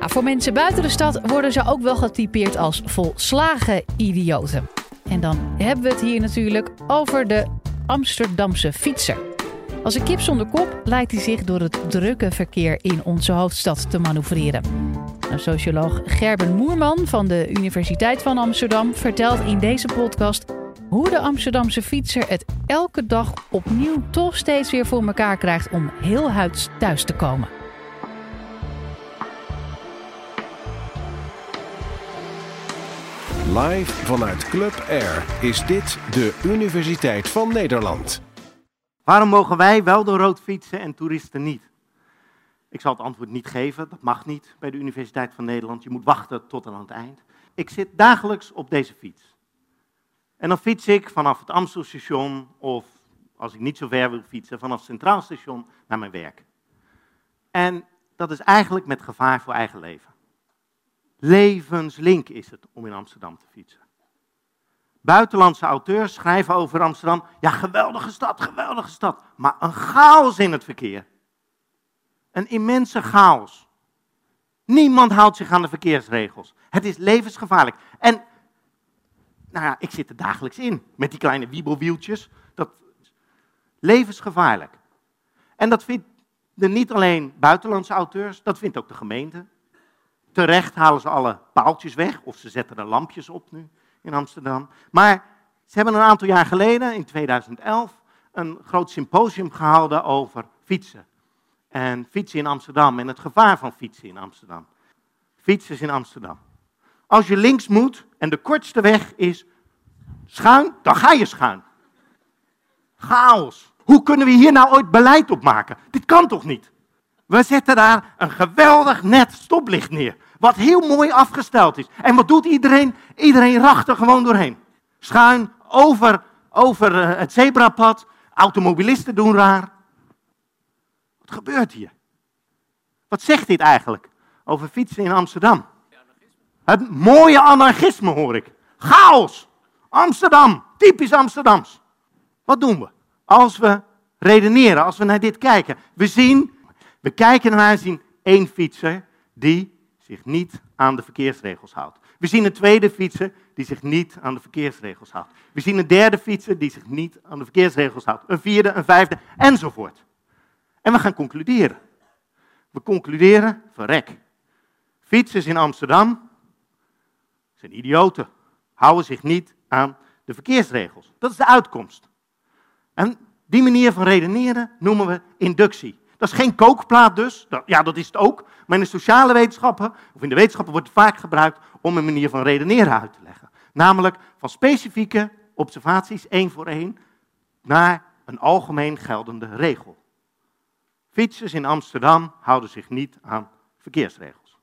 Nou, voor mensen buiten de stad worden ze ook wel getypeerd als volslagen idioten. En dan hebben we het hier natuurlijk over de Amsterdamse fietser. Als een kip zonder kop lijkt hij zich door het drukke verkeer in onze hoofdstad te manoeuvreren. Een socioloog Gerben Moerman van de Universiteit van Amsterdam vertelt in deze podcast hoe de Amsterdamse fietser het elke dag opnieuw toch steeds weer voor elkaar krijgt om heel huids thuis te komen. Live vanuit Club Air is dit de Universiteit van Nederland. Waarom mogen wij wel door rood fietsen en toeristen niet? Ik zal het antwoord niet geven, dat mag niet bij de Universiteit van Nederland. Je moet wachten tot aan het eind. Ik zit dagelijks op deze fiets. En dan fiets ik vanaf het Amstelstation of als ik niet zo ver wil fietsen, vanaf Centraal Station naar mijn werk. En dat is eigenlijk met gevaar voor eigen leven. Levenslink is het om in Amsterdam te fietsen. Buitenlandse auteurs schrijven over Amsterdam. Ja, geweldige stad, geweldige stad. Maar een chaos in het verkeer. Een immense chaos. Niemand houdt zich aan de verkeersregels. Het is levensgevaarlijk. En, nou ja, ik zit er dagelijks in. Met die kleine wiebelwieltjes. Dat levensgevaarlijk. En dat vinden niet alleen buitenlandse auteurs, dat vindt ook de gemeente. Terecht halen ze alle paaltjes weg, of ze zetten er lampjes op nu in Amsterdam. Maar ze hebben een aantal jaar geleden, in 2011, een groot symposium gehouden over fietsen. En fietsen in Amsterdam en het gevaar van fietsen in Amsterdam. Fietsers in Amsterdam. Als je links moet en de kortste weg is schuin, dan ga je schuin. Chaos. Hoe kunnen we hier nou ooit beleid op maken? Dit kan toch niet? We zetten daar een geweldig net stoplicht neer. Wat heel mooi afgesteld is. En wat doet iedereen? Iedereen racht er gewoon doorheen. Schuin over, over eh, het zebrapad. Automobilisten doen raar. Wat gebeurt hier? Wat zegt dit eigenlijk over fietsen in Amsterdam? Het mooie anarchisme hoor ik. Chaos. Amsterdam. Typisch Amsterdams. Wat doen we? Als we redeneren, als we naar dit kijken. We zien we kijken naar en zien één fietser die zich niet aan de verkeersregels houdt. We zien een tweede fietser die zich niet aan de verkeersregels houdt. We zien een derde fietser die zich niet aan de verkeersregels houdt. Een vierde, een vijfde, enzovoort. En we gaan concluderen. We concluderen, verrek. Fietsers in Amsterdam zijn idioten. Houden zich niet aan de verkeersregels. Dat is de uitkomst. En die manier van redeneren noemen we inductie. Dat is geen kookplaat dus. ja, dat is het ook. Maar in de sociale wetenschappen, of in de wetenschappen, wordt het vaak gebruikt om een manier van redeneren uit te leggen. Namelijk van specifieke observaties, één voor één, naar een algemeen geldende regel. Fietsers in Amsterdam houden zich niet aan verkeersregels.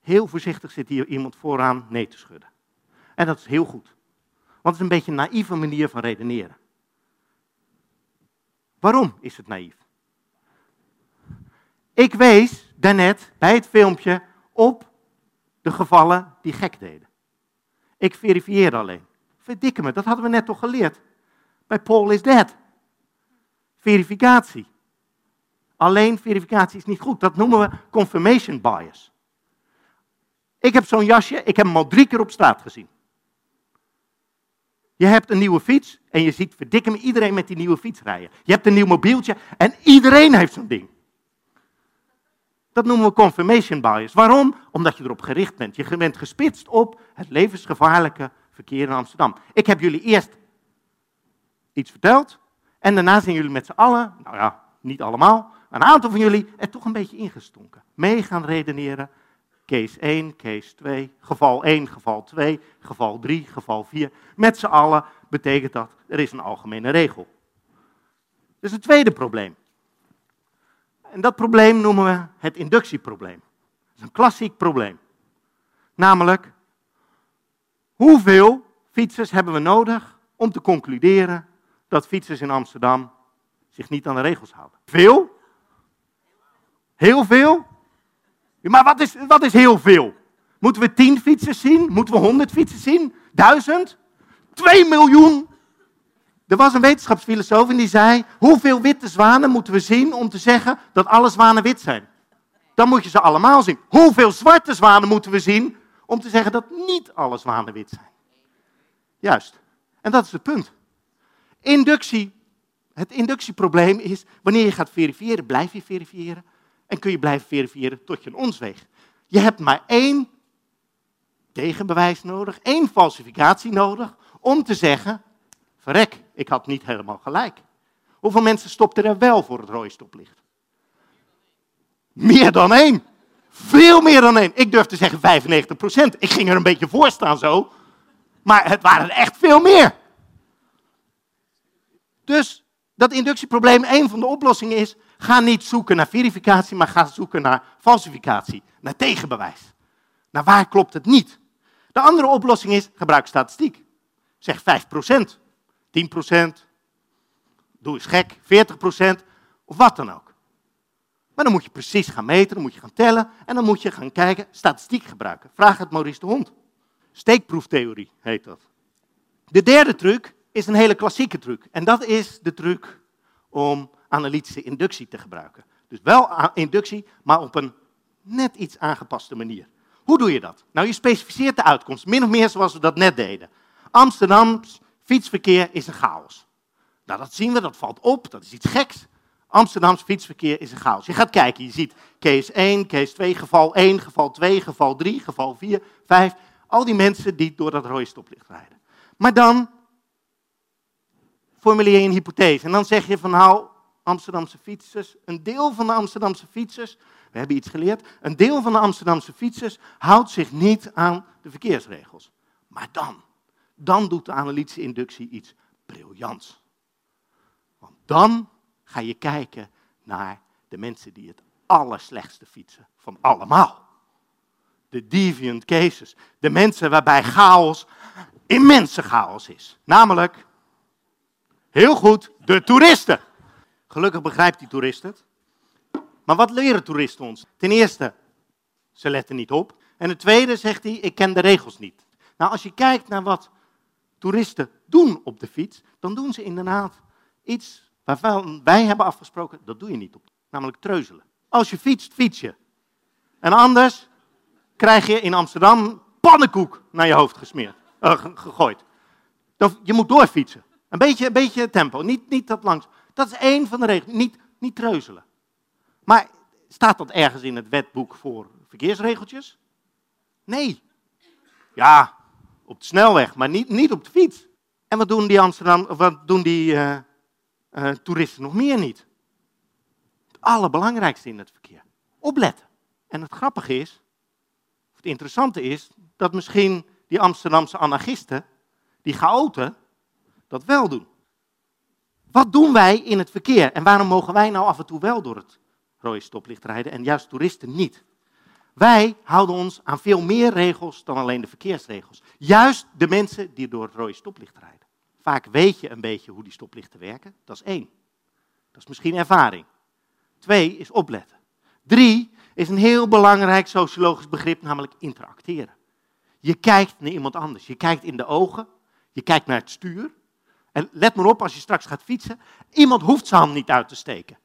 Heel voorzichtig zit hier iemand vooraan nee te schudden. En dat is heel goed. Want het is een beetje een naïeve manier van redeneren. Waarom is het naïef? Ik wees daarnet bij het filmpje op de gevallen die gek deden. Ik verifieerde alleen. Verdikke me, dat hadden we net toch geleerd. Bij Paul is dead. Verificatie. Alleen verificatie is niet goed. Dat noemen we confirmation bias. Ik heb zo'n jasje, ik heb hem al drie keer op straat gezien. Je hebt een nieuwe fiets en je ziet verdikke me iedereen met die nieuwe fiets rijden. Je hebt een nieuw mobieltje en iedereen heeft zo'n ding. Dat noemen we confirmation bias. Waarom? Omdat je erop gericht bent. Je bent gespitst op het levensgevaarlijke verkeer in Amsterdam. Ik heb jullie eerst iets verteld. En daarna zijn jullie met z'n allen, nou ja, niet allemaal, een aantal van jullie er toch een beetje ingestonken. Mee gaan redeneren. Case 1, case 2, geval 1, geval 2, geval 3, geval 4. Met z'n allen betekent dat er is een algemene regel. Dat is het tweede probleem. En dat probleem noemen we het inductieprobleem. Dat is een klassiek probleem. Namelijk, hoeveel fietsers hebben we nodig om te concluderen dat fietsers in Amsterdam zich niet aan de regels houden? Veel? Heel veel? maar wat is, wat is heel veel? Moeten we tien fietsers zien? Moeten we honderd fietsers zien? Duizend? Twee miljoen er was een wetenschapsfilosoof en die zei: Hoeveel witte zwanen moeten we zien om te zeggen dat alle zwanen wit zijn? dan moet je ze allemaal zien. Hoeveel zwarte zwanen moeten we zien om te zeggen dat niet alle zwanen wit zijn? Juist. En dat is het punt. Inductie, het inductieprobleem is, wanneer je gaat verifiëren, blijf je verifiëren. En kun je blijven verifiëren tot je een ons. Je hebt maar één tegenbewijs nodig, één falsificatie nodig, om te zeggen, verrek, ik had niet helemaal gelijk. Hoeveel mensen stopten er wel voor het rode stoplicht? Meer dan één. Veel meer dan één. Ik durf te zeggen 95%. Ik ging er een beetje voor staan zo. Maar het waren echt veel meer. Dus dat inductieprobleem, een van de oplossingen is, ga niet zoeken naar verificatie, maar ga zoeken naar falsificatie, naar tegenbewijs. Naar waar klopt het niet? De andere oplossing is, gebruik statistiek. Zeg 5%, 10%, doe eens gek, 40% of wat dan ook. Maar dan moet je precies gaan meten, dan moet je gaan tellen en dan moet je gaan kijken, statistiek gebruiken. Vraag het Maurice de Hond. Steekproeftheorie heet dat. De derde truc is een hele klassieke truc. En dat is de truc om analytische inductie te gebruiken. Dus wel inductie, maar op een net iets aangepaste manier. Hoe doe je dat? Nou, je specificeert de uitkomst, min of meer zoals we dat net deden. Amsterdams fietsverkeer is een chaos. Nou, dat zien we, dat valt op, dat is iets geks. Amsterdams fietsverkeer is een chaos. Je gaat kijken, je ziet case 1, case 2, geval 1, geval 2, geval 3, geval 4, 5. Al die mensen die door dat rode stoplicht rijden. Maar dan formuleer je een hypothese. En dan zeg je van nou, Amsterdamse fietsers, een deel van de Amsterdamse fietsers, we hebben iets geleerd, een deel van de Amsterdamse fietsers houdt zich niet aan de verkeersregels. Maar dan, dan doet de analytische inductie iets briljants. Want dan ga je kijken naar de mensen die het allerslechtste fietsen van allemaal. De deviant cases. De mensen waarbij chaos immense chaos is. Namelijk, heel goed, de toeristen. Gelukkig begrijpt die toerist het. Maar wat leren toeristen ons? Ten eerste, ze letten niet op. En het tweede zegt hij, ik ken de regels niet. Nou, als je kijkt naar wat toeristen doen op de fiets, dan doen ze inderdaad iets waarvan wij hebben afgesproken, dat doe je niet op. Namelijk treuzelen. Als je fietst, fiets je. En anders krijg je in Amsterdam pannenkoek naar je hoofd gesmeerd, uh, gegooid. Je moet doorfietsen. Een beetje, een beetje tempo, niet, niet dat langs. Dat is één van de regels, niet, niet treuzelen. Maar staat dat ergens in het wetboek voor verkeersregeltjes? Nee. Ja, op de snelweg, maar niet, niet op de fiets. En wat doen die, Amsterdam, wat doen die uh, uh, toeristen nog meer niet? Het allerbelangrijkste in het verkeer. Opletten. En het grappige is, of het interessante is, dat misschien die Amsterdamse anarchisten, die chaoten, dat wel doen. Wat doen wij in het verkeer en waarom mogen wij nou af en toe wel door het rode stoplicht rijden en juist toeristen niet? Wij houden ons aan veel meer regels dan alleen de verkeersregels. Juist de mensen die door het rode stoplicht rijden. Vaak weet je een beetje hoe die stoplichten werken. Dat is één. Dat is misschien ervaring. Twee is opletten. Drie is een heel belangrijk sociologisch begrip, namelijk interacteren. Je kijkt naar iemand anders. Je kijkt in de ogen. Je kijkt naar het stuur. En let maar op als je straks gaat fietsen. Iemand hoeft zijn hand niet uit te steken.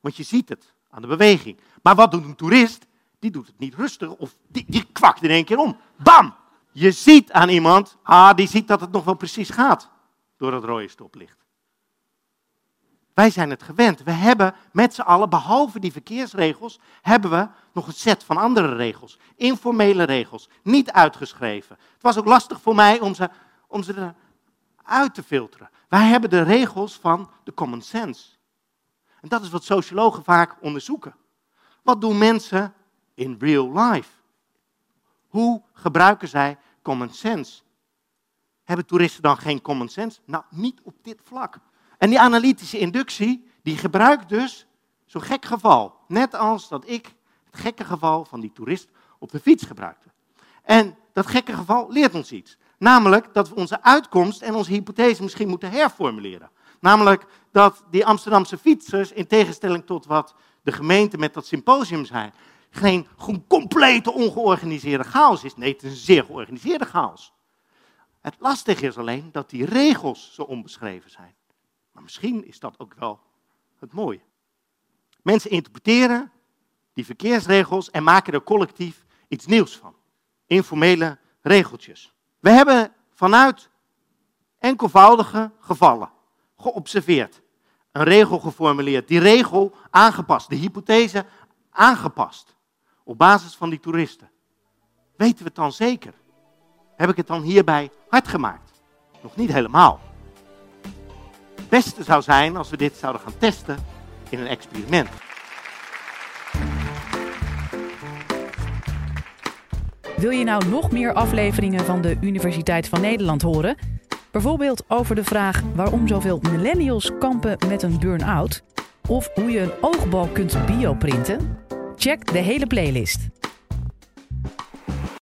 Want je ziet het aan de beweging. Maar wat doet een toerist? Die doet het niet rustig of die, die kwakt in één keer om. Bam! Je ziet aan iemand, ah, die ziet dat het nog wel precies gaat door het rode stoplicht. Wij zijn het gewend. We hebben met z'n allen, behalve die verkeersregels, hebben we nog een set van andere regels. Informele regels, niet uitgeschreven. Het was ook lastig voor mij om ze, om ze eruit te filteren. Wij hebben de regels van de common sense. En dat is wat sociologen vaak onderzoeken. Wat doen mensen in real life? Hoe gebruiken zij common sense? Hebben toeristen dan geen common sense? Nou, niet op dit vlak. En die analytische inductie, die gebruikt dus zo'n gek geval. Net als dat ik het gekke geval van die toerist op de fiets gebruikte. En dat gekke geval leert ons iets. Namelijk dat we onze uitkomst en onze hypothese misschien moeten herformuleren. Namelijk dat die Amsterdamse fietsers, in tegenstelling tot wat de gemeente met dat symposium zei, geen complete ongeorganiseerde chaos is. Nee, het is een zeer georganiseerde chaos. Het lastige is alleen dat die regels zo onbeschreven zijn. Maar misschien is dat ook wel het mooie. Mensen interpreteren die verkeersregels en maken er collectief iets nieuws van. Informele regeltjes. We hebben vanuit enkelvoudige gevallen geobserveerd, een regel geformuleerd, die regel aangepast, de hypothese aangepast op basis van die toeristen. Weten we het dan zeker? Heb ik het dan hierbij hard gemaakt? Nog niet helemaal. Het beste zou zijn als we dit zouden gaan testen in een experiment. Wil je nou nog meer afleveringen van de Universiteit van Nederland horen? Bijvoorbeeld over de vraag waarom zoveel millennials kampen met een burn-out? Of hoe je een oogbal kunt bioprinten? Check de hele playlist.